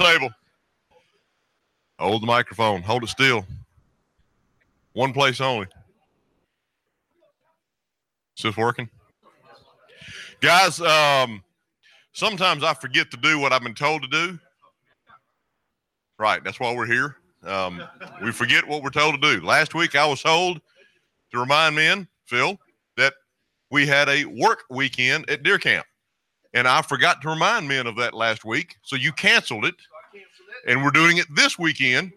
table. Hold the microphone. Hold it still. One place only. Is this working? Guys, um, sometimes I forget to do what I've been told to do. Right, that's why we're here. Um, we forget what we're told to do. Last week I was told to remind men, Phil, that we had a work weekend at deer camp. And I forgot to remind men of that last week. So you canceled it. And we're doing it this weekend.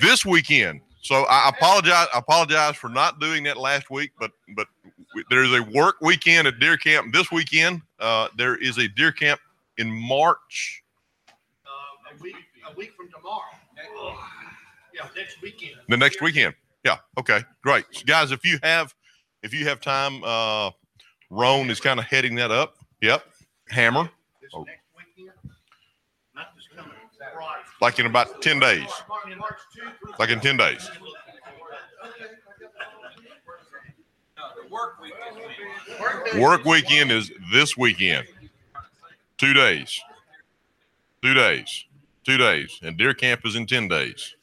This weekend. So I apologize. I apologize for not doing that last week, but but there's a work weekend at deer camp this weekend. Uh, there is a deer camp in March. Uh, a week, a week from tomorrow. Yeah, next weekend. The next weekend. Yeah. Okay. Great, so guys. If you have, if you have time, uh, Roan is kind of heading that up. Yep. Hammer. Oh. next weekend. Not this coming. Right. Like in about ten days. Like in ten days. Work weekend is this weekend. Two days. Two days. Two days. And deer camp is in 10 days.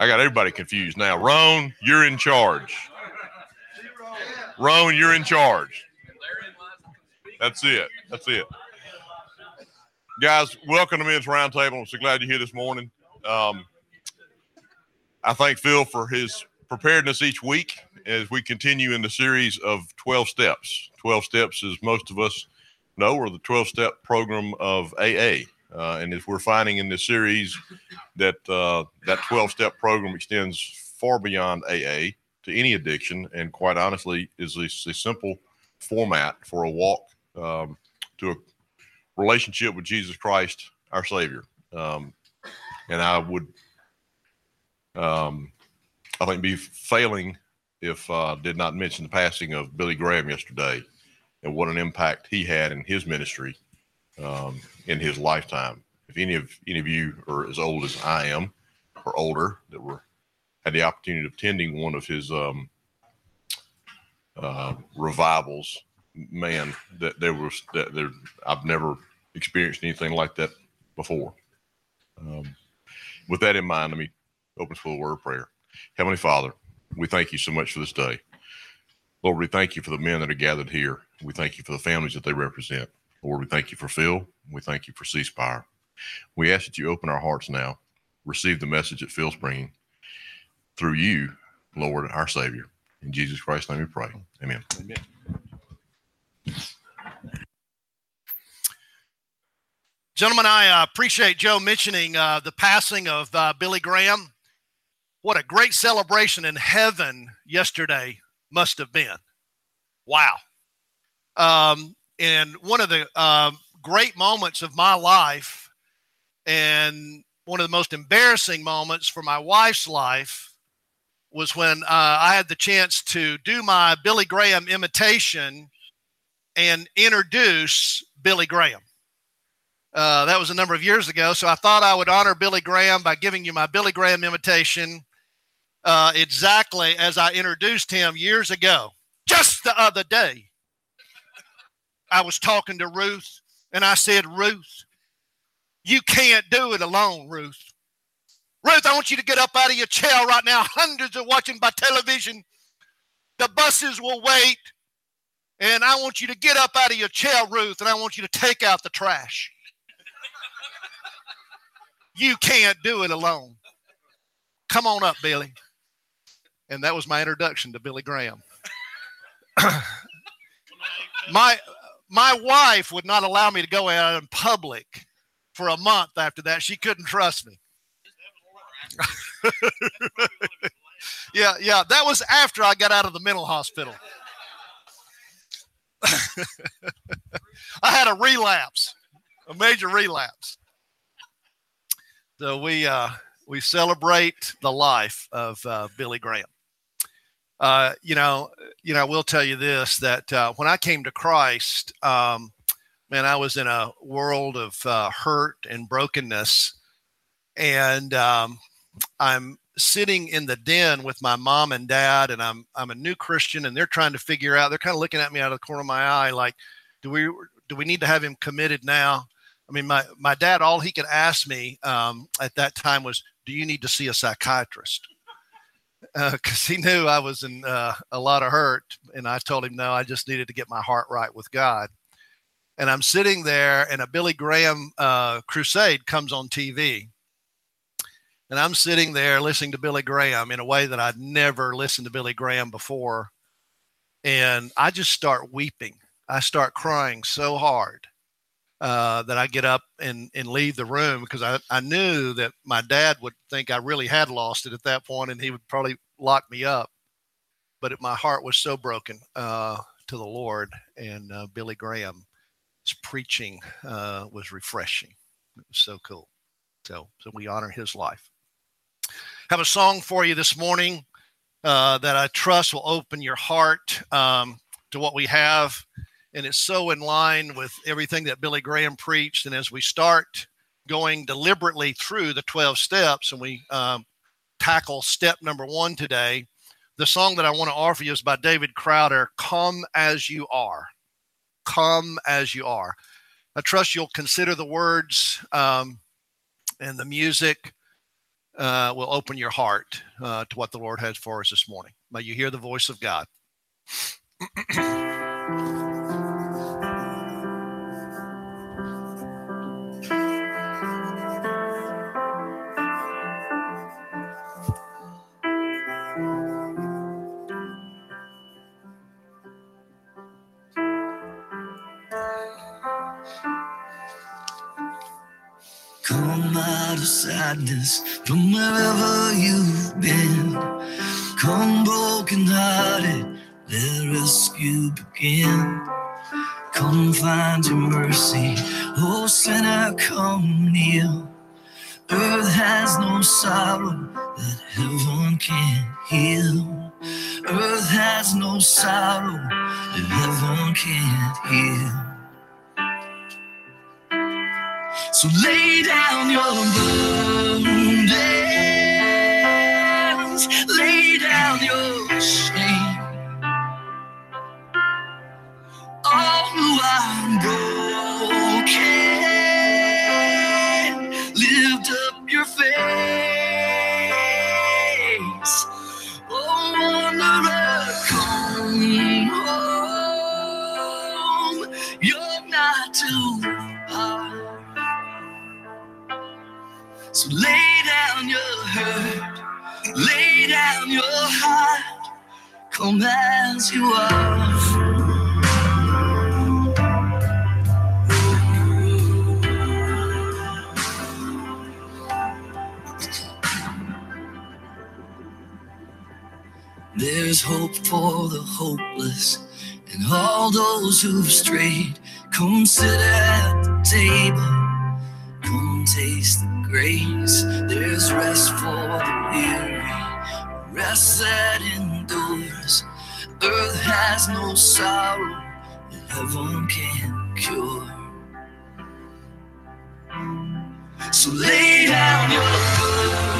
I got everybody confused now. Roan, you're in charge. Roan, you're in charge. That's it. That's it. Guys, welcome to Men's Roundtable. I'm so glad you're here this morning. Um, I thank Phil for his preparedness each week as we continue in the series of 12 steps. 12 steps, as most of us know, are the 12 step program of AA. Uh, and as we're finding in this series, that uh, that 12 step program extends far beyond AA to any addiction, and quite honestly, is a, a simple format for a walk um, to a relationship with Jesus Christ, our Savior. Um, and I would, um, I think, be failing if uh, did not mention the passing of Billy Graham yesterday and what an impact he had in his ministry um, in his lifetime. If any of any of you are as old as I am or older that were had the opportunity of attending one of his um, uh, revivals, man, that there was that there I've never experienced anything like that before. Um, with that in mind, let me open with a word of prayer. Heavenly Father, we thank you so much for this day. Lord, we thank you for the men that are gathered here. We thank you for the families that they represent. Lord, we thank you for Phil. We thank you for C Spire. We ask that you open our hearts now, receive the message that Phil's bringing through you, Lord, our Savior. In Jesus Christ's name we pray. Amen. Amen. Gentlemen, I uh, appreciate Joe mentioning uh, the passing of uh, Billy Graham. What a great celebration in heaven yesterday must have been. Wow. Um, and one of the um great moments of my life, and one of the most embarrassing moments for my wife's life, was when uh, I had the chance to do my Billy Graham imitation and introduce Billy Graham. Uh, that was a number of years ago. So I thought I would honor Billy Graham by giving you my Billy Graham imitation uh, exactly as I introduced him years ago. Just the other day, I was talking to Ruth and I said, Ruth, you can't do it alone, Ruth. Ruth, I want you to get up out of your chair right now. Hundreds are watching by television. The buses will wait. And I want you to get up out of your chair, Ruth, and I want you to take out the trash. You can't do it alone. Come on up, Billy. And that was my introduction to Billy Graham. my my wife would not allow me to go out in public for a month after that. She couldn't trust me. yeah, yeah, that was after I got out of the mental hospital. I had a relapse, a major relapse. So we uh, we celebrate the life of uh, Billy Graham. Uh, you know, you know, I will tell you this: that uh, when I came to Christ, um, man, I was in a world of uh, hurt and brokenness, and um, I'm sitting in the den with my mom and dad, and I'm I'm a new Christian, and they're trying to figure out. They're kind of looking at me out of the corner of my eye, like, do we do we need to have him committed now? I mean, my, my dad, all he could ask me um, at that time was, Do you need to see a psychiatrist? Because uh, he knew I was in uh, a lot of hurt. And I told him, No, I just needed to get my heart right with God. And I'm sitting there, and a Billy Graham uh, crusade comes on TV. And I'm sitting there listening to Billy Graham in a way that I'd never listened to Billy Graham before. And I just start weeping. I start crying so hard uh, that I get up and, and leave the room because I, I knew that my dad would think I really had lost it at that point and he would probably lock me up. But it, my heart was so broken uh, to the Lord, and uh, Billy Graham's preaching uh, was refreshing. It was so cool. So, so we honor his life. Have a song for you this morning uh, that I trust will open your heart um, to what we have and it's so in line with everything that Billy Graham preached. And as we start going deliberately through the 12 steps and we um, tackle step number one today, the song that I want to offer you is by David Crowder Come As You Are. Come As You Are. I trust you'll consider the words um, and the music uh, will open your heart uh, to what the Lord has for us this morning. May you hear the voice of God. sadness from wherever you've been. Come broken hearted, let rescue begin. Come find your mercy, oh sinner, come kneel. Earth has no sorrow that heaven can't heal. Earth has no sorrow that heaven can't heal. So lay down your burdens, lay down your shame. Oh, I'm broken. Hopeless and all those who've strayed. Come sit at the table, come taste the grace. There's rest for the weary, rest that endures. Earth has no sorrow that heaven can cure. So lay down your burdens,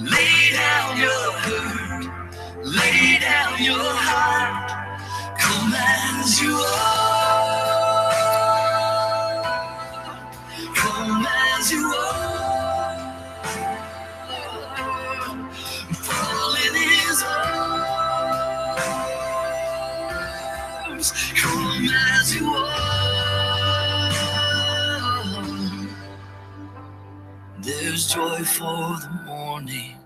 lay down your hurt. Lay down your heart, come as you are, as you are, in His arms, come as you are. There's joy for the morning.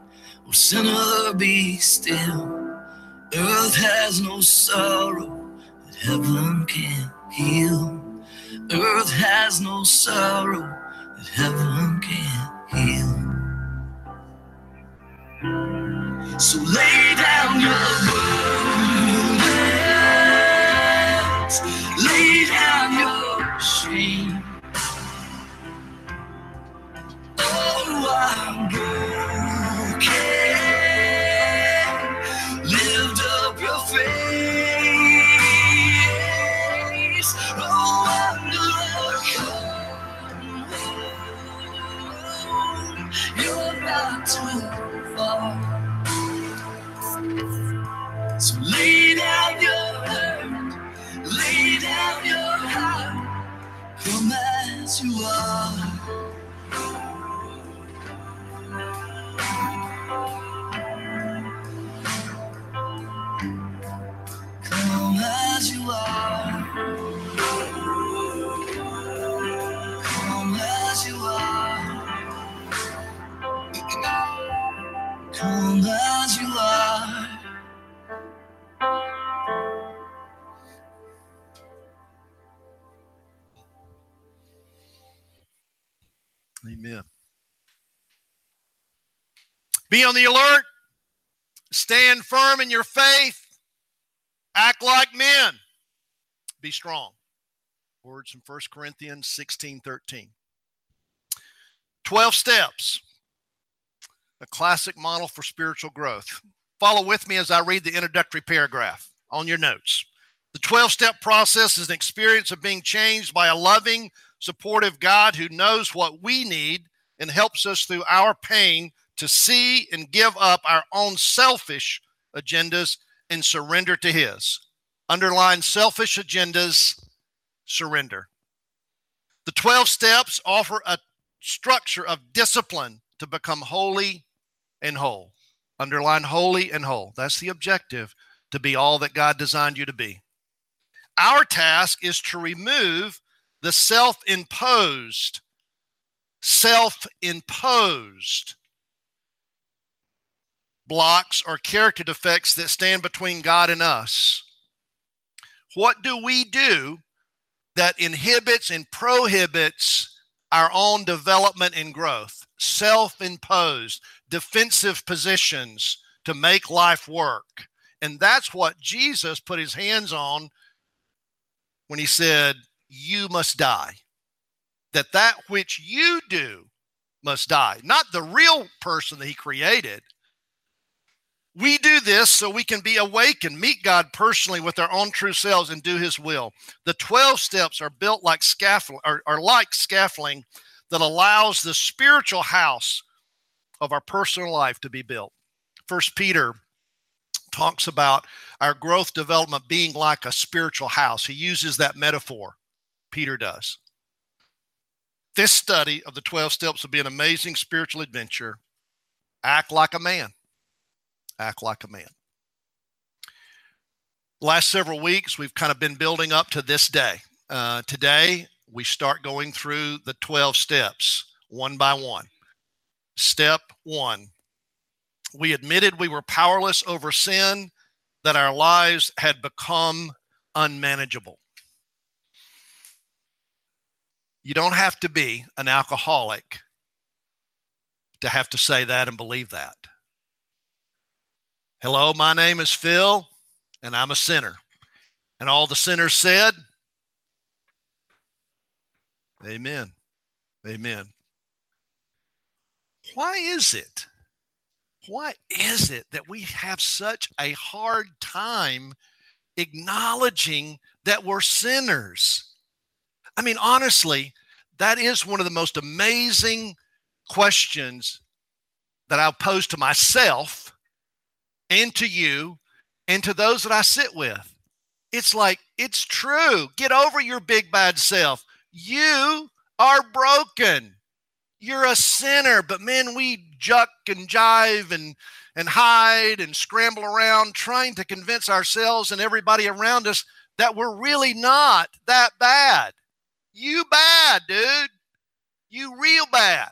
Oh, sinner, be still. Earth has no sorrow that heaven can heal. Earth has no sorrow heaven can heal. So lay down your Be on the alert. Stand firm in your faith. Act like men. Be strong. Words from 1 Corinthians 16 13. 12 steps. A classic model for spiritual growth. Follow with me as I read the introductory paragraph on your notes. The 12 step process is an experience of being changed by a loving, supportive God who knows what we need and helps us through our pain to see and give up our own selfish agendas and surrender to His. Underline selfish agendas, surrender. The 12 steps offer a structure of discipline to become holy and whole. Underline holy and whole. That's the objective to be all that God designed you to be. Our task is to remove the self imposed, self imposed blocks or character defects that stand between God and us. What do we do that inhibits and prohibits our own development and growth? Self imposed, defensive positions to make life work. And that's what Jesus put his hands on when he said, You must die. That that which you do must die, not the real person that he created. We do this so we can be awakened, meet God personally with our own true selves, and do His will. The 12 steps are built like scaffold, are, are like scaffolding that allows the spiritual house of our personal life to be built. First Peter talks about our growth development being like a spiritual house. He uses that metaphor. Peter does. This study of the 12 steps will be an amazing spiritual adventure. Act like a man. Act like a man. Last several weeks, we've kind of been building up to this day. Uh, today, we start going through the 12 steps one by one. Step one we admitted we were powerless over sin, that our lives had become unmanageable. You don't have to be an alcoholic to have to say that and believe that. Hello, my name is Phil, and I'm a sinner. And all the sinners said, Amen. Amen. Why is it? Why is it that we have such a hard time acknowledging that we're sinners? I mean, honestly, that is one of the most amazing questions that I'll pose to myself and to you and to those that I sit with. It's like, it's true. Get over your big bad self. You are broken. You're a sinner. But man, we juck and jive and and hide and scramble around trying to convince ourselves and everybody around us that we're really not that bad. You bad, dude. You real bad.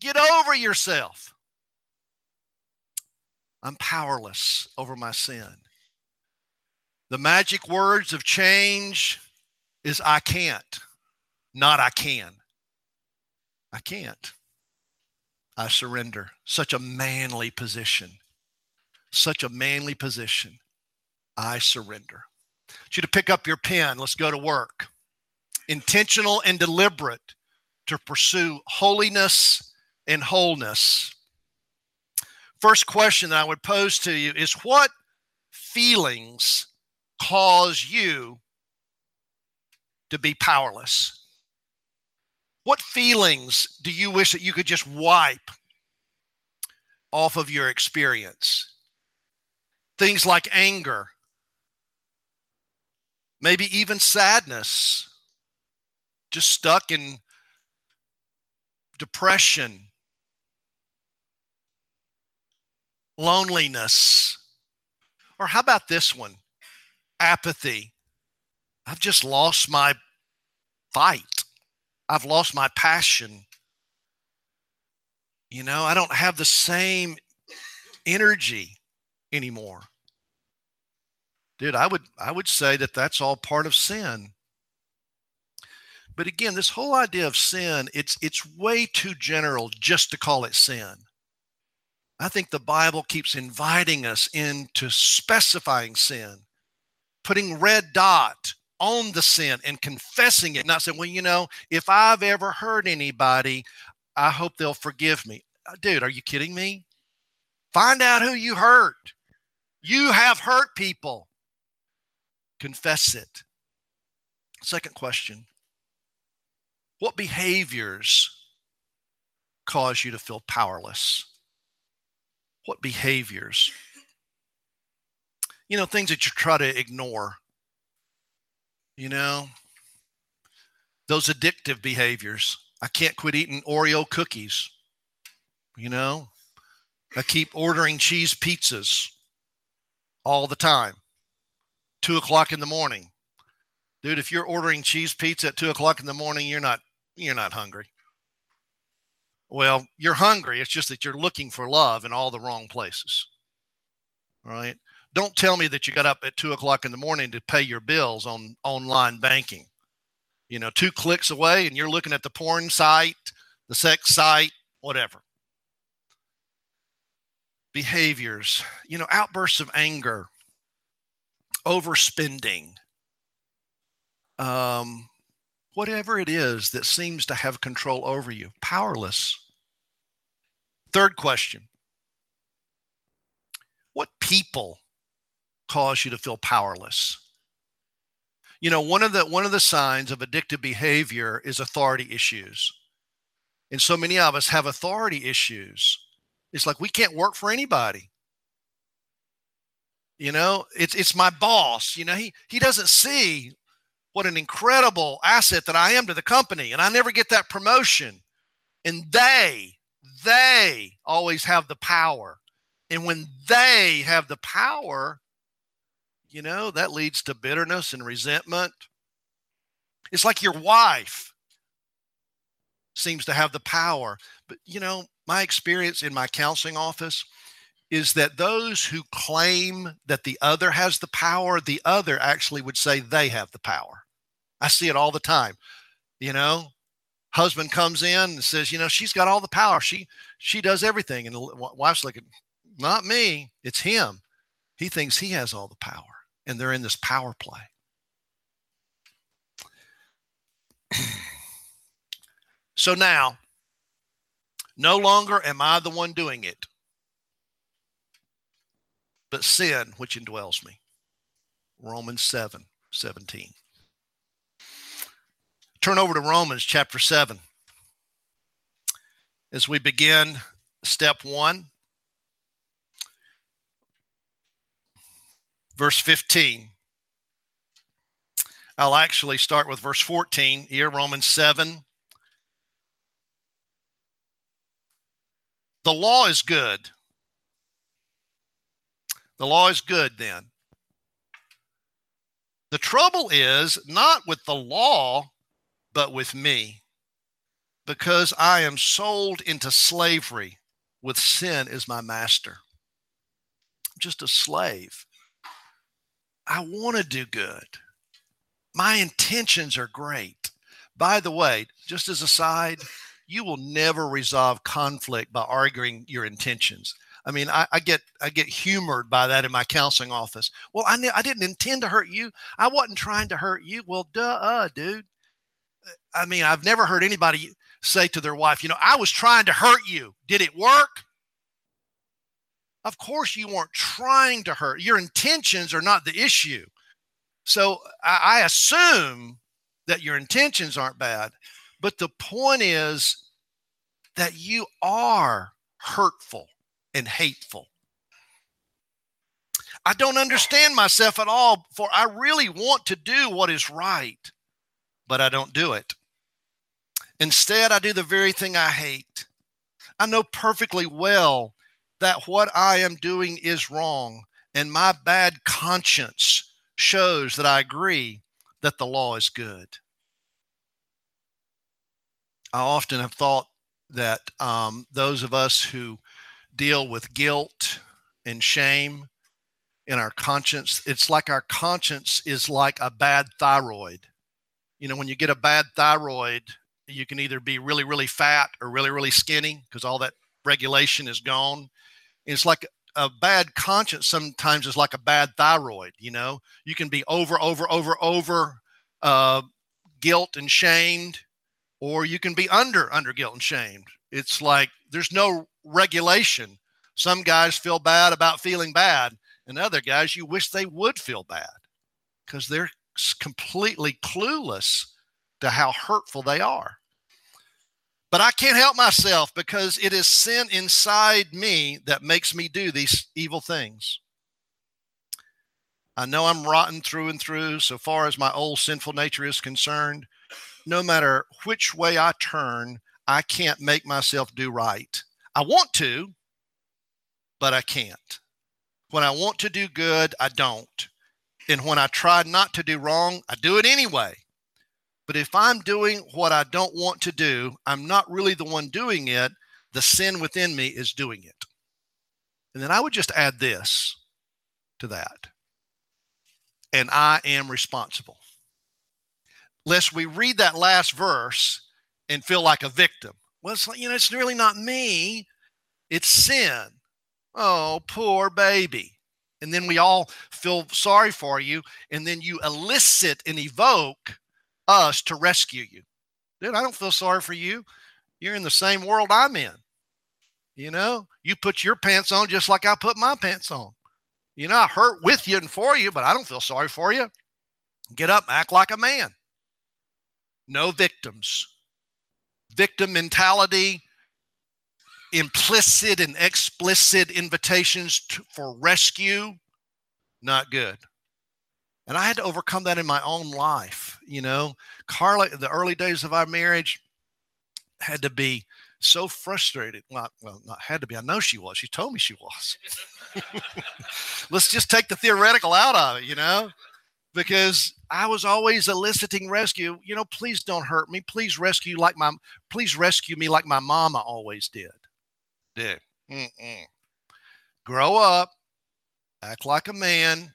Get over yourself. I'm powerless over my sin. The magic words of change is I can't, not I can. I can't. I surrender. Such a manly position. Such a manly position. I surrender. I want you to pick up your pen. Let's go to work. Intentional and deliberate to pursue holiness and wholeness. First question that I would pose to you is what feelings cause you to be powerless? What feelings do you wish that you could just wipe off of your experience? Things like anger, maybe even sadness, just stuck in depression, loneliness. Or how about this one? Apathy. I've just lost my fight. I've lost my passion. You know, I don't have the same energy anymore. Dude, I would I would say that that's all part of sin. But again, this whole idea of sin, it's it's way too general just to call it sin. I think the Bible keeps inviting us into specifying sin, putting red dot on the sin and confessing it, not saying, well, you know, if I've ever hurt anybody, I hope they'll forgive me. Uh, dude, are you kidding me? Find out who you hurt. You have hurt people. Confess it. Second question What behaviors cause you to feel powerless? What behaviors? You know, things that you try to ignore. You know, those addictive behaviors. I can't quit eating Oreo cookies. You know, I keep ordering cheese pizzas all the time. Two o'clock in the morning. Dude, if you're ordering cheese pizza at two o'clock in the morning, you're not you're not hungry. Well, you're hungry. It's just that you're looking for love in all the wrong places. Right. Don't tell me that you got up at two o'clock in the morning to pay your bills on online banking. You know, two clicks away and you're looking at the porn site, the sex site, whatever. Behaviors, you know, outbursts of anger, overspending, um, whatever it is that seems to have control over you, powerless. Third question What people cause you to feel powerless? You know, one of the one of the signs of addictive behavior is authority issues. And so many of us have authority issues. It's like we can't work for anybody. You know, it's it's my boss. You know, he he doesn't see what an incredible asset that I am to the company. And I never get that promotion. And they, they always have the power. And when they have the power, you know, that leads to bitterness and resentment. It's like your wife seems to have the power. But, you know, my experience in my counseling office is that those who claim that the other has the power, the other actually would say they have the power. I see it all the time. You know, husband comes in and says, you know, she's got all the power. She she does everything, and the wife's like, not me. It's him. He thinks he has all the power, and they're in this power play. so now, no longer am I the one doing it, but sin which indwells me. Romans 7 17. Turn over to Romans chapter 7 as we begin step one. Verse 15. I'll actually start with verse 14 here, Romans 7. The law is good. The law is good then. The trouble is not with the law but with me, because I am sold into slavery with sin as my master. I'm just a slave. I want to do good. My intentions are great. By the way, just as a side, you will never resolve conflict by arguing your intentions. I mean, I, I, get I get humored by that in my counseling office. Well, I I didn't intend to hurt you. I wasn't trying to hurt you. Well, duh, uh, dude. I mean, I've never heard anybody say to their wife, you know, I was trying to hurt you. Did it work? Of course, you weren't trying to hurt. Your intentions are not the issue. So I, I assume that your intentions aren't bad. But the point is that you are hurtful and hateful. I don't understand myself at all, for I really want to do what is right but I don't do it. Instead, I do the very thing I hate. I know perfectly well that what I am doing is wrong, and my bad conscience shows that I agree that the law is good. I often have thought that um, those of us who deal with guilt and shame in our conscience, it's like our conscience is like a bad thyroid. You know, when you get a bad thyroid, you can either be really, really fat or really, really skinny because all that regulation is gone. It's like a bad conscience sometimes is like a bad thyroid. You know, you can be over, over, over, over uh, guilt and shamed, or you can be under, under guilt and shamed. It's like there's no regulation. Some guys feel bad about feeling bad, and other guys you wish they would feel bad because they're completely clueless to how hurtful they are. But I can't help myself because it is sin inside me that makes me do these evil things. I know I'm rotten through and through so far as my old sinful nature is concerned. No matter which way I turn, I can't make myself do right. I want to, but I can't. When I want to do good, I don't. And when I try not to do wrong, I do it anyway. But if I'm doing what I don't want to do, I'm not really the one doing it. The sin within me is doing it. And then I would just add this to that. And I am responsible. Lest we read that last verse and feel like a victim. Well, it's like, you know, it's really not me, it's sin. Oh, poor baby. And then we all feel sorry for you. And then you elicit and evoke us to rescue you. Dude, I don't feel sorry for you. You're in the same world I'm in. You know, you put your pants on just like I put my pants on. You know, I hurt with you and for you, but I don't feel sorry for you. Get up, act like a man. No victims. Victim mentality, implicit and explicit invitations to, for rescue, not good. And I had to overcome that in my own life. You know, Carla, the early days of our marriage had to be so frustrated. Well, well, not had to be. I know she was. She told me she was. Let's just take the theoretical out of it, you know, because I was always eliciting rescue. You know, please don't hurt me. Please rescue like my, please rescue me like my mama always did. Did. Mm-mm. Grow up, act like a man,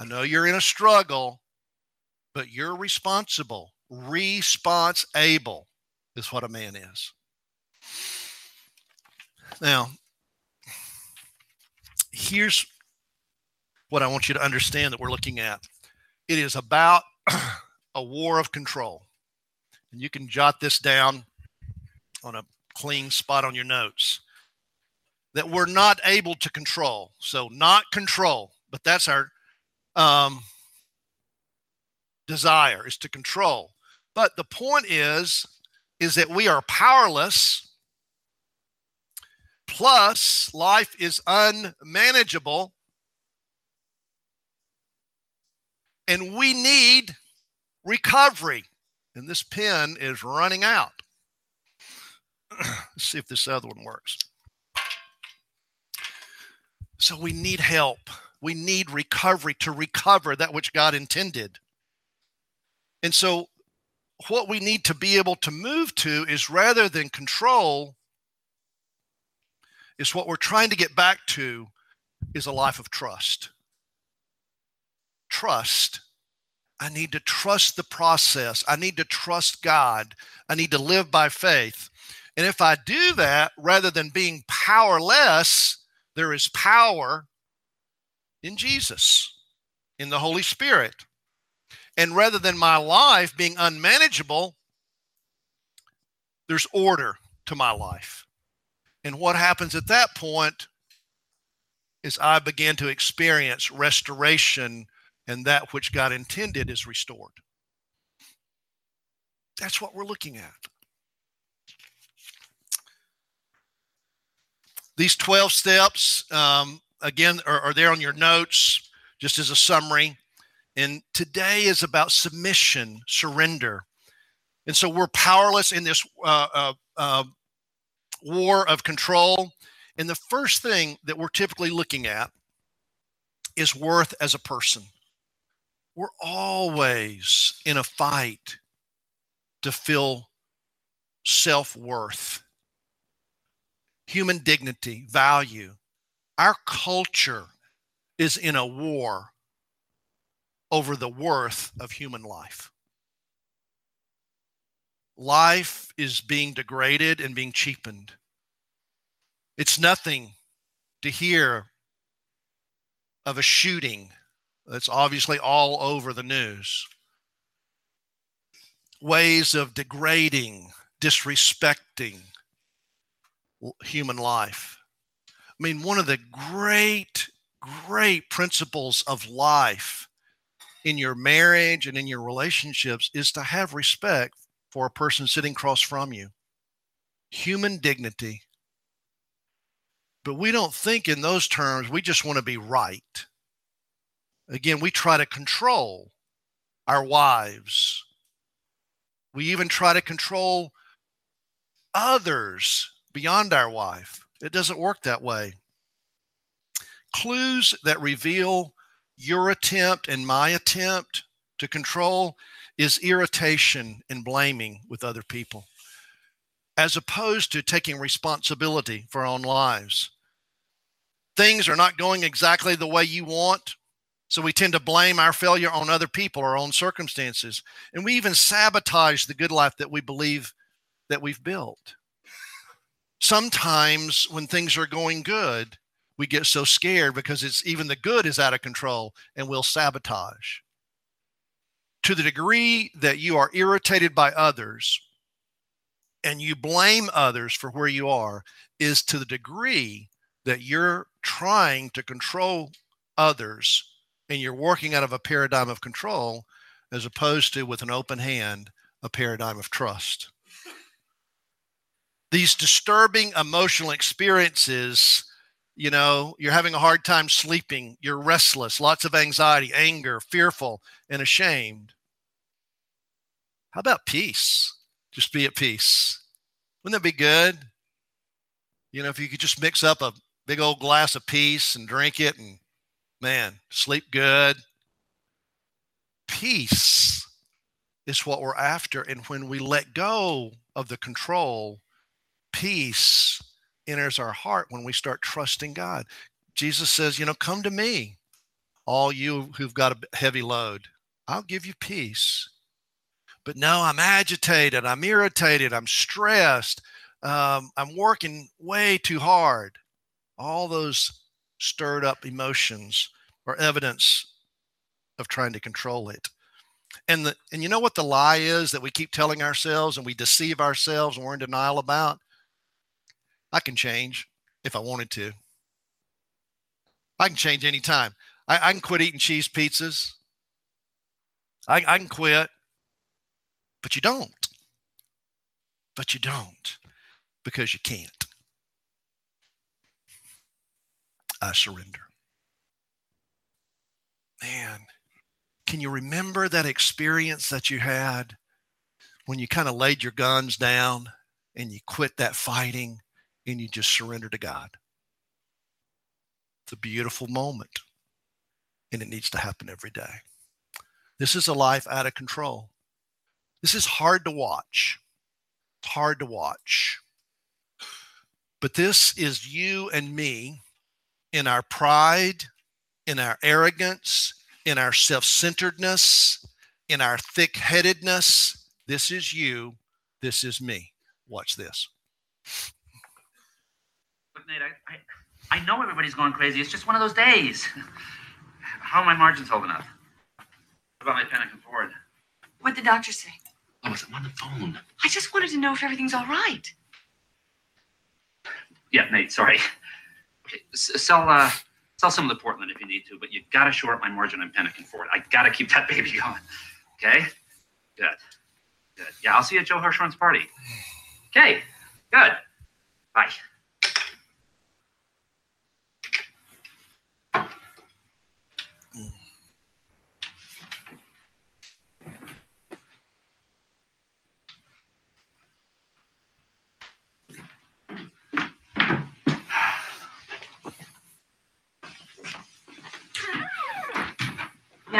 I know you're in a struggle, but you're responsible. Response able is what a man is. Now, here's what I want you to understand that we're looking at it is about a war of control. And you can jot this down on a clean spot on your notes that we're not able to control. So, not control, but that's our um, desire is to control. But the point is, is that we are powerless. Plus, life is unmanageable. And we need recovery. And this pen is running out. Let's see if this other one works. So we need help. We need recovery to recover that which God intended. And so, what we need to be able to move to is rather than control, is what we're trying to get back to is a life of trust. Trust. I need to trust the process. I need to trust God. I need to live by faith. And if I do that, rather than being powerless, there is power in Jesus, in the Holy Spirit. And rather than my life being unmanageable, there's order to my life. And what happens at that point is I begin to experience restoration, and that which God intended is restored. That's what we're looking at. These 12 steps, um, again, are, are there on your notes, just as a summary. And today is about submission, surrender. And so we're powerless in this uh, uh, uh, war of control. And the first thing that we're typically looking at is worth as a person. We're always in a fight to feel self worth, human dignity, value. Our culture is in a war over the worth of human life. Life is being degraded and being cheapened. It's nothing to hear of a shooting that's obviously all over the news. Ways of degrading, disrespecting human life. I mean, one of the great, great principles of life in your marriage and in your relationships is to have respect for a person sitting across from you. Human dignity. But we don't think in those terms. We just want to be right. Again, we try to control our wives. We even try to control others beyond our wife. It doesn't work that way. Clues that reveal your attempt and my attempt to control is irritation and blaming with other people, as opposed to taking responsibility for our own lives. Things are not going exactly the way you want, so we tend to blame our failure on other people, our own circumstances, and we even sabotage the good life that we believe that we've built. Sometimes when things are going good, we get so scared because it's even the good is out of control and we'll sabotage. To the degree that you are irritated by others and you blame others for where you are, is to the degree that you're trying to control others and you're working out of a paradigm of control as opposed to with an open hand, a paradigm of trust. These disturbing emotional experiences you know you're having a hard time sleeping you're restless lots of anxiety anger fearful and ashamed. How about peace? Just be at peace. Wouldn't that be good? You know if you could just mix up a big old glass of peace and drink it and man sleep good. Peace is what we're after and when we let go of the control peace enters our heart when we start trusting God. Jesus says, you know, come to me, all you who've got a heavy load. I'll give you peace. But no, I'm agitated, I'm irritated, I'm stressed, um, I'm working way too hard. All those stirred up emotions are evidence of trying to control it. And the and you know what the lie is that we keep telling ourselves and we deceive ourselves and we're in denial about? I can change if I wanted to. I can change anytime. I, I can quit eating cheese pizzas. I, I can quit. But you don't. But you don't because you can't. I surrender. Man, can you remember that experience that you had when you kind of laid your guns down and you quit that fighting and you just surrender to God. It's a beautiful moment, and it needs to happen every day. This is a life out of control. This is hard to watch. It's hard to watch. But this is you and me in our pride, in our arrogance, in our self centeredness, in our thick headedness. This is you. This is me. Watch this. Nate, I, I, I know everybody's going crazy. It's just one of those days. How are my margins holding up? What about my Pentagon forward? What'd the doctor say? Oh, I'm on the phone. I just wanted to know if everything's all right. Yeah, Nate, sorry. Okay, s- sell, uh, sell some of the Portland if you need to, but you gotta shore up my margin on Pentagon Ford. I gotta keep that baby going. Okay? Good. Good. Yeah, I'll see you at Joe Hirschhorn's party. Okay. Good. Bye.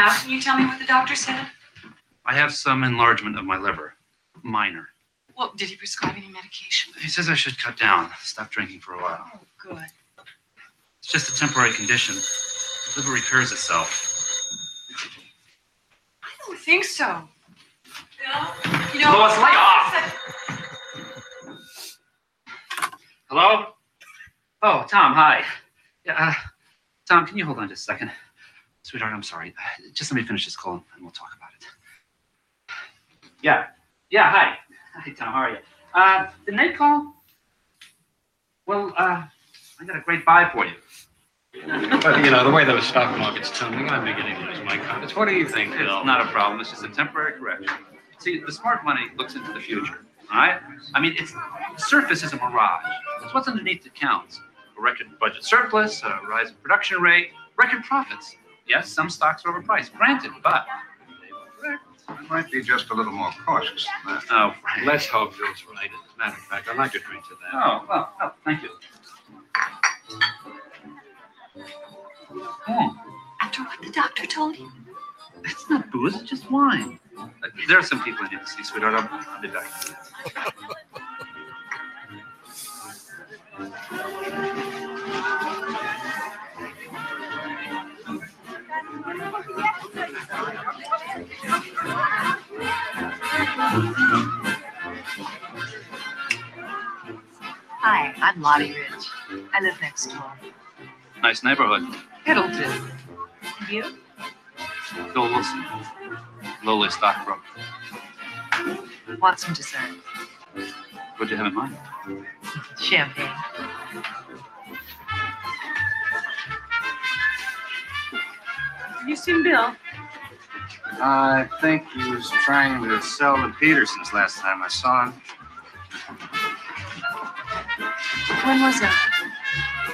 Now, can you tell me what the doctor said? I have some enlargement of my liver, minor. Well, did he prescribe any medication? He says I should cut down, stop drinking for a while. Oh, good. It's just a temporary condition. The liver repairs itself. I don't think so. You know, Lois, lay off. Hello? Oh, Tom, hi. Yeah, uh, Tom, can you hold on just a second? Sweetheart, I'm sorry. Just let me finish this call and we'll talk about it. Yeah. Yeah, hi. Hi, Tom, how are you? Uh, did Nate call? Well, uh, I got a great buy for you. But, you know, the way those stock market's tumbling, I'm beginning to lose my confidence. What do you think, It's Bill? not a problem. It's just a temporary correction. See, the smart money looks into the future. All right? I mean, it's the surface is a mirage. It's what's underneath that counts. A record budget surplus, a rise in production rate, record profits. Yes, some stocks are overpriced, granted, but they will correct. I might be just a little more cautious than that. Oh, Frank. Let's hope Bill's right. As a matter of fact, I'd like to drink to that. Oh, well, oh, thank you. Hmm. After what the doctor told you? It's not booze, it's just wine. Uh, there are some people in need to see, sweetheart. I'll, I'll be back. Hi, I'm Lottie Rich. I live next door. Nice neighborhood. It'll do. And you? Bill Wilson, lowly stockbroker. Want some dessert? What'd you have in mind? Champagne. Have you seen Bill? I think he was trying to sell the Petersons last time I saw him. When was that?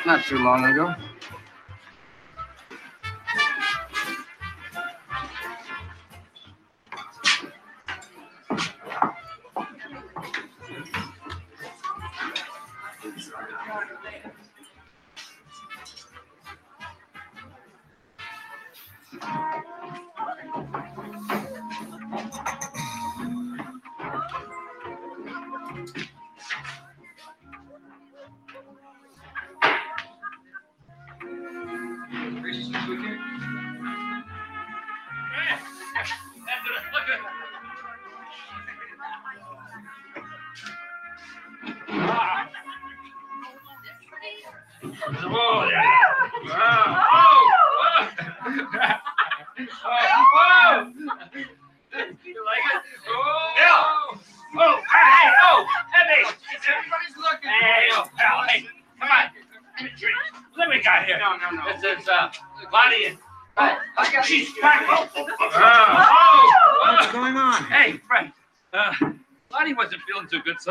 Not too long ago.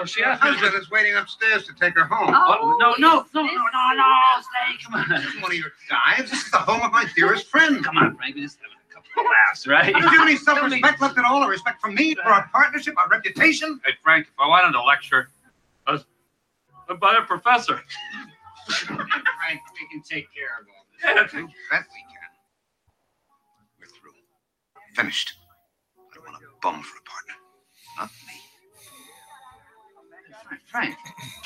Feeling too good, so she Her asked me to husband is waiting upstairs to take her home. Oh, oh no, no, no, no, no, no, stay, come on. This is one of your dives. This is the home of my dearest friend. Come on, Frank, we're just having a couple of laughs, right? Do you have any self-respect left at all, or respect for me, for our partnership, our reputation? Hey, Frank, if I wanted to lecture, I was, I'd a professor. Frank, we can take care of all Yeah, this. You bet we can. We're through. Finished. I don't want a bum for a Frank.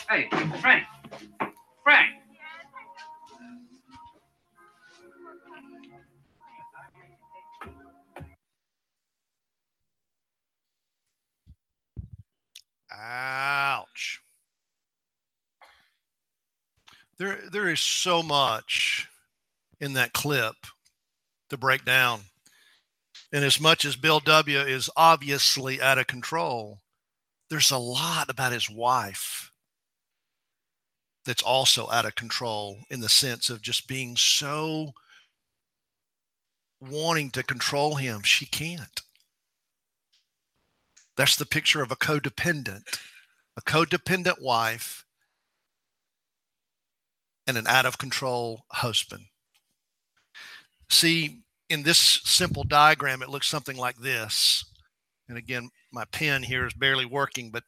Hey, Frank. Frank. Ouch. There, there is so much in that clip to break down. And as much as Bill W. is obviously out of control, there's a lot about his wife that's also out of control in the sense of just being so wanting to control him. She can't. That's the picture of a codependent, a codependent wife, and an out of control husband. See, in this simple diagram, it looks something like this. And again, my pen here is barely working, but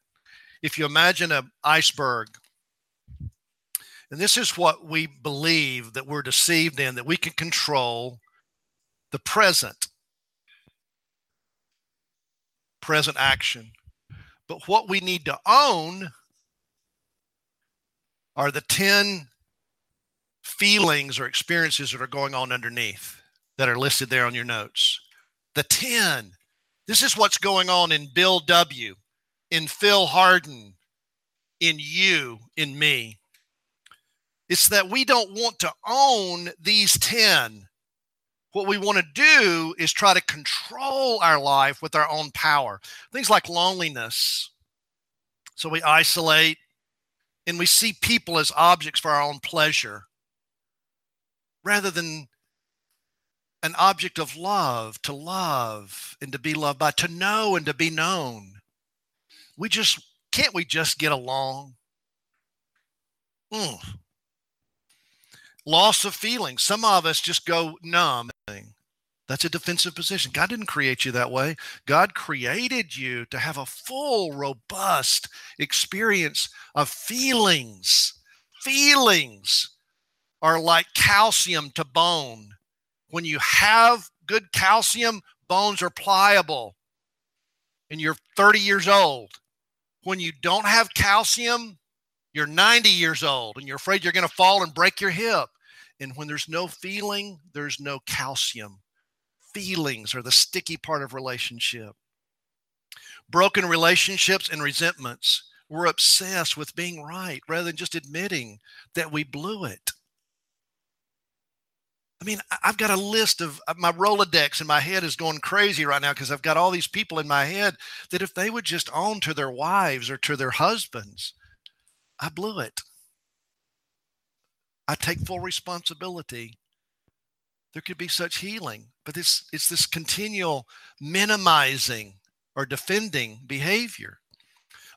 if you imagine an iceberg, and this is what we believe that we're deceived in, that we can control the present present action. But what we need to own are the 10 feelings or experiences that are going on underneath that are listed there on your notes. The 10. This is what's going on in Bill W., in Phil Harden, in you, in me. It's that we don't want to own these 10. What we want to do is try to control our life with our own power. Things like loneliness. So we isolate and we see people as objects for our own pleasure rather than an object of love, to love and to be loved by, to know and to be known. We just can't we just get along? Mm. Loss of feeling. Some of us just go numb. That's a defensive position. God didn't create you that way. God created you to have a full, robust experience of feelings. Feelings are like calcium to bone. When you have good calcium, bones are pliable. And you're 30 years old. When you don't have calcium, you're 90 years old and you're afraid you're going to fall and break your hip. And when there's no feeling, there's no calcium. Feelings are the sticky part of relationship. Broken relationships and resentments. We're obsessed with being right rather than just admitting that we blew it. I mean, I've got a list of uh, my Rolodex and my head is going crazy right now because I've got all these people in my head that if they would just own to their wives or to their husbands, I blew it. I take full responsibility. There could be such healing, but it's it's this continual minimizing or defending behavior.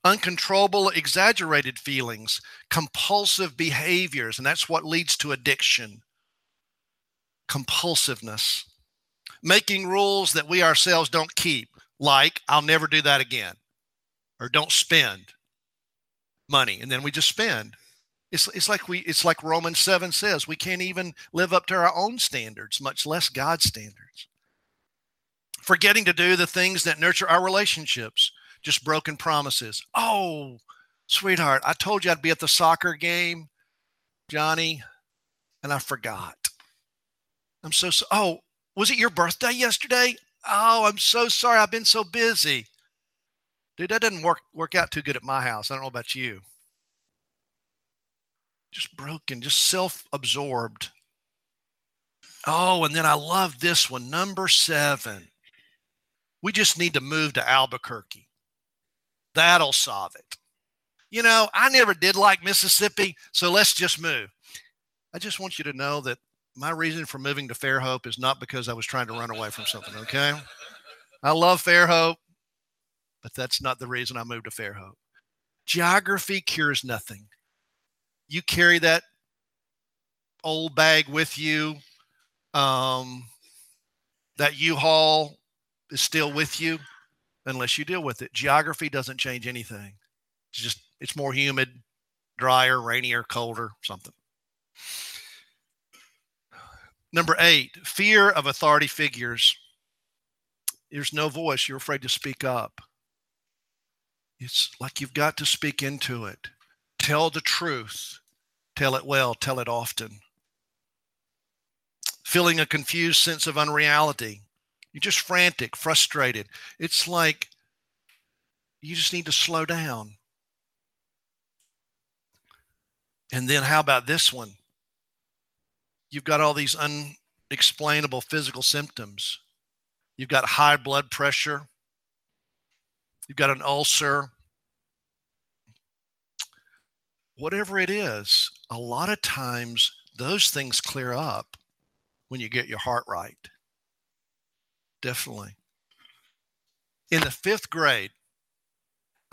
Uncontrollable, exaggerated feelings, compulsive behaviors, and that's what leads to addiction compulsiveness, making rules that we ourselves don't keep, like I'll never do that again, or don't spend money, and then we just spend. It's, it's like we it's like Romans 7 says we can't even live up to our own standards, much less God's standards. Forgetting to do the things that nurture our relationships, just broken promises. Oh, sweetheart, I told you I'd be at the soccer game, Johnny, and I forgot. I'm so, so oh, was it your birthday yesterday? Oh, I'm so sorry. I've been so busy. Dude, that doesn't work work out too good at my house. I don't know about you. Just broken, just self-absorbed. Oh, and then I love this one, number seven. We just need to move to Albuquerque. That'll solve it. You know, I never did like Mississippi, so let's just move. I just want you to know that my reason for moving to Fairhope is not because I was trying to run away from something. Okay. I love Fairhope, but that's not the reason I moved to Fairhope. Geography cures nothing. You carry that old bag with you. Um, that U-Haul is still with you unless you deal with it. Geography doesn't change anything. It's just it's more humid, drier, rainier, colder, something. Number eight, fear of authority figures. There's no voice. You're afraid to speak up. It's like you've got to speak into it. Tell the truth. Tell it well. Tell it often. Feeling a confused sense of unreality. You're just frantic, frustrated. It's like you just need to slow down. And then, how about this one? You've got all these unexplainable physical symptoms. You've got high blood pressure. You've got an ulcer. Whatever it is, a lot of times those things clear up when you get your heart right. Definitely. In the fifth grade,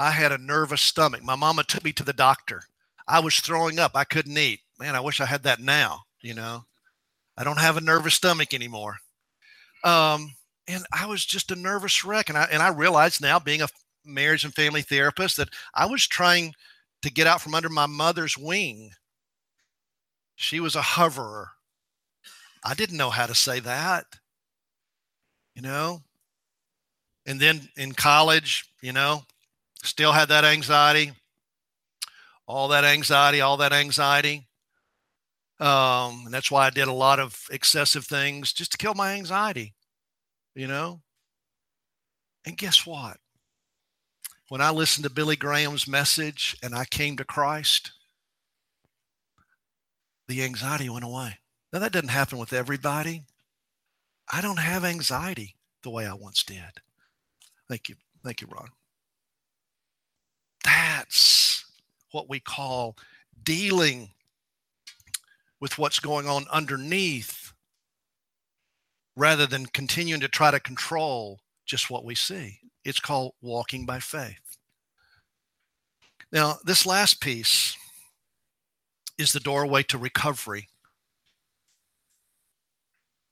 I had a nervous stomach. My mama took me to the doctor. I was throwing up. I couldn't eat. Man, I wish I had that now, you know. I don't have a nervous stomach anymore. Um, and I was just a nervous wreck. And I and I realized now, being a marriage and family therapist, that I was trying to get out from under my mother's wing. She was a hoverer. I didn't know how to say that. You know, And then in college, you know, still had that anxiety, all that anxiety, all that anxiety. Um, and that's why I did a lot of excessive things just to kill my anxiety, you know. And guess what? When I listened to Billy Graham's message and I came to Christ, the anxiety went away. Now, that doesn't happen with everybody. I don't have anxiety the way I once did. Thank you. Thank you, Ron. That's what we call dealing with what's going on underneath rather than continuing to try to control just what we see. It's called walking by faith. Now, this last piece is the doorway to recovery.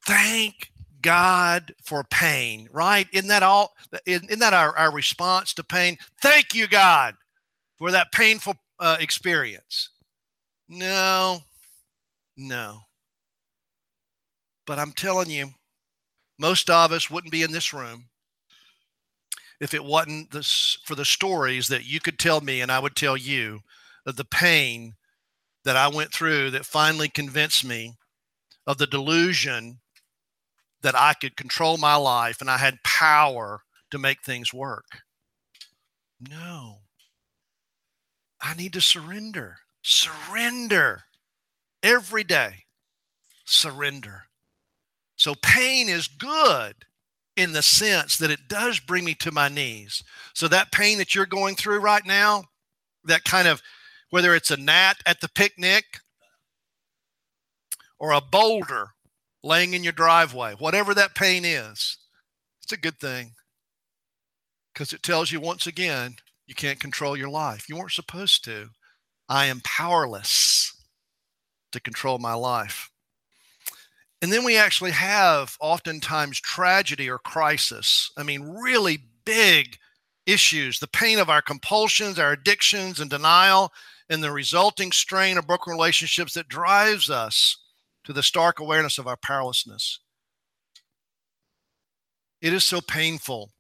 Thank God for pain, right? Isn't that all? Isn't that our, our response to pain? Thank you, God, for that painful uh, experience. No, no. But I'm telling you, most of us wouldn't be in this room if it wasn't this for the stories that you could tell me and I would tell you of the pain that I went through that finally convinced me of the delusion that I could control my life and I had power to make things work. No. I need to surrender. Surrender every day. Surrender. So pain is good in the sense that it does bring me to my knees. So that pain that you're going through right now, that kind of whether it's a gnat at the picnic or a boulder laying in your driveway, whatever that pain is, it's a good thing because it tells you once again you can't control your life. You weren't supposed to. I am powerless to control my life. And then we actually have oftentimes tragedy or crisis. I mean, really big issues the pain of our compulsions, our addictions, and denial, and the resulting strain of broken relationships that drives us to the stark awareness of our powerlessness. It is so painful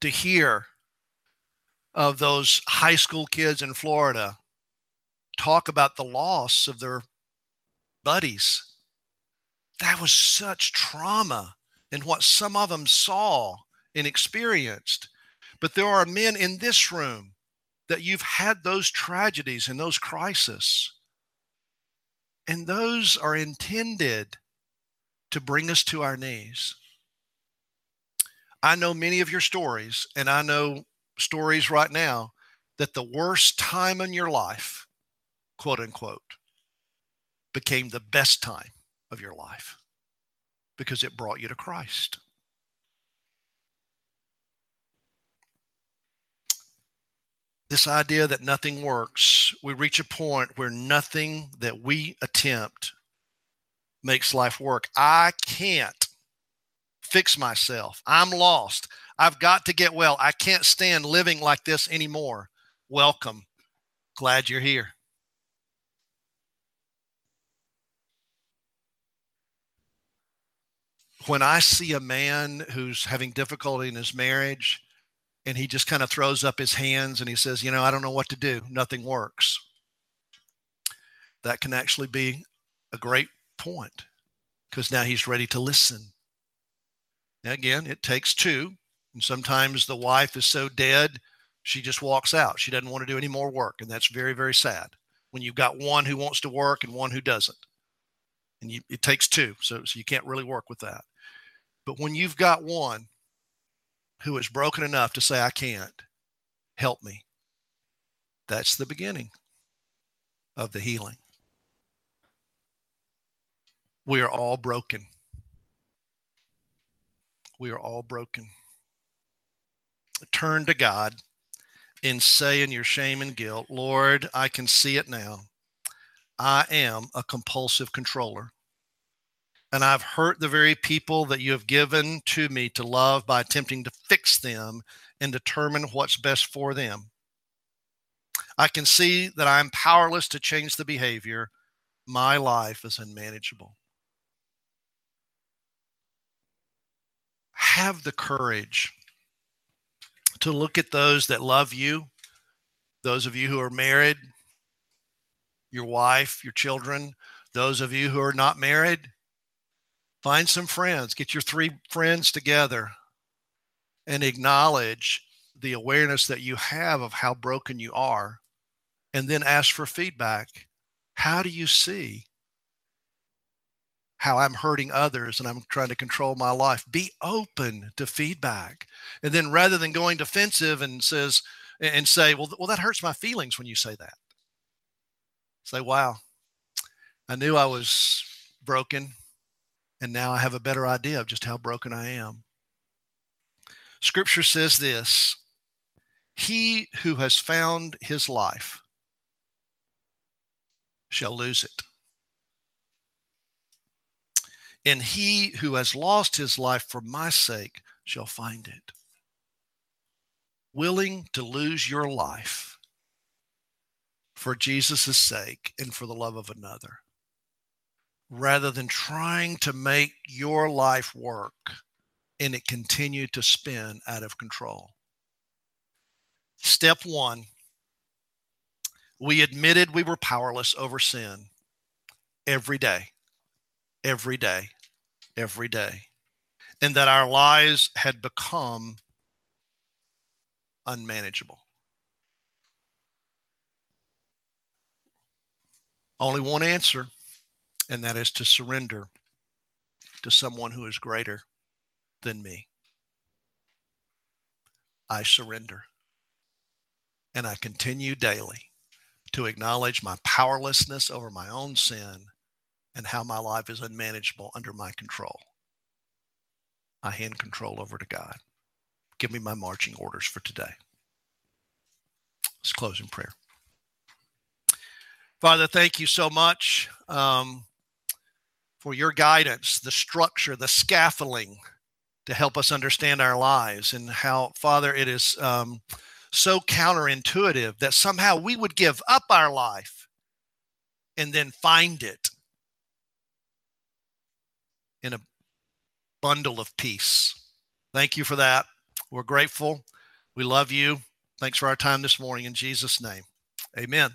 to hear of those high school kids in Florida talk about the loss of their buddies. That was such trauma and what some of them saw and experienced. But there are men in this room that you've had those tragedies and those crises. And those are intended to bring us to our knees. I know many of your stories, and I know stories right now that the worst time in your life, quote unquote, became the best time of your life because it brought you to Christ. this idea that nothing works, we reach a point where nothing that we attempt makes life work. I can't fix myself. I'm lost. I've got to get well. I can't stand living like this anymore. Welcome. Glad you're here. When I see a man who's having difficulty in his marriage, and he just kind of throws up his hands and he says, You know, I don't know what to do. Nothing works. That can actually be a great point because now he's ready to listen. Now, again, it takes two. And sometimes the wife is so dead, she just walks out. She doesn't want to do any more work. And that's very, very sad when you've got one who wants to work and one who doesn't. And you, it takes two. So, so you can't really work with that. But when you've got one who is broken enough to say, I can't, help me. That's the beginning of the healing. We are all broken. We are all broken. Turn to God and say in your shame and guilt, Lord, I can see it now. I am a compulsive controller and I've hurt the very people that you have given to me to love by attempting to fix them and determine what's best for them. I can see that I'm powerless to change the behavior. My life is unmanageable. have the courage to look at those that love you, those of you who are married, your wife, your children, those of you who are not married, find some friends, get your three friends together and acknowledge the awareness that you have of how broken you are, and then ask for feedback. How do you see how I'm hurting others and I'm trying to control my life? Be open to feedback. And then rather than going defensive and says and say, well, well, that hurts my feelings when you say that. Say, wow, I knew I was broken, and now I have a better idea of just how broken I am. Scripture says this He who has found his life shall lose it. And he who has lost his life for my sake shall find it. Willing to lose your life for Jesus' sake and for the love of another, rather than trying to make your life work and it continue to spin out of control. Step one we admitted we were powerless over sin every day, every day, every day, and that our lives had become unmanageable. Only one answer, and that is to surrender to someone who is greater than me. I surrender. And I continue daily to acknowledge my powerlessness over my own sin and how my life is unmanageable under my control. I hand control over to God. Give me my marching orders for today. Let's close in prayer. Father, thank you so much um, for your guidance, the structure, the scaffolding to help us understand our lives and how, Father, it is um, so counterintuitive that somehow we would give up our life and then find it in a bundle of peace. Thank you for that. We're grateful. We love you. Thanks for our time this morning in Jesus' name. Amen.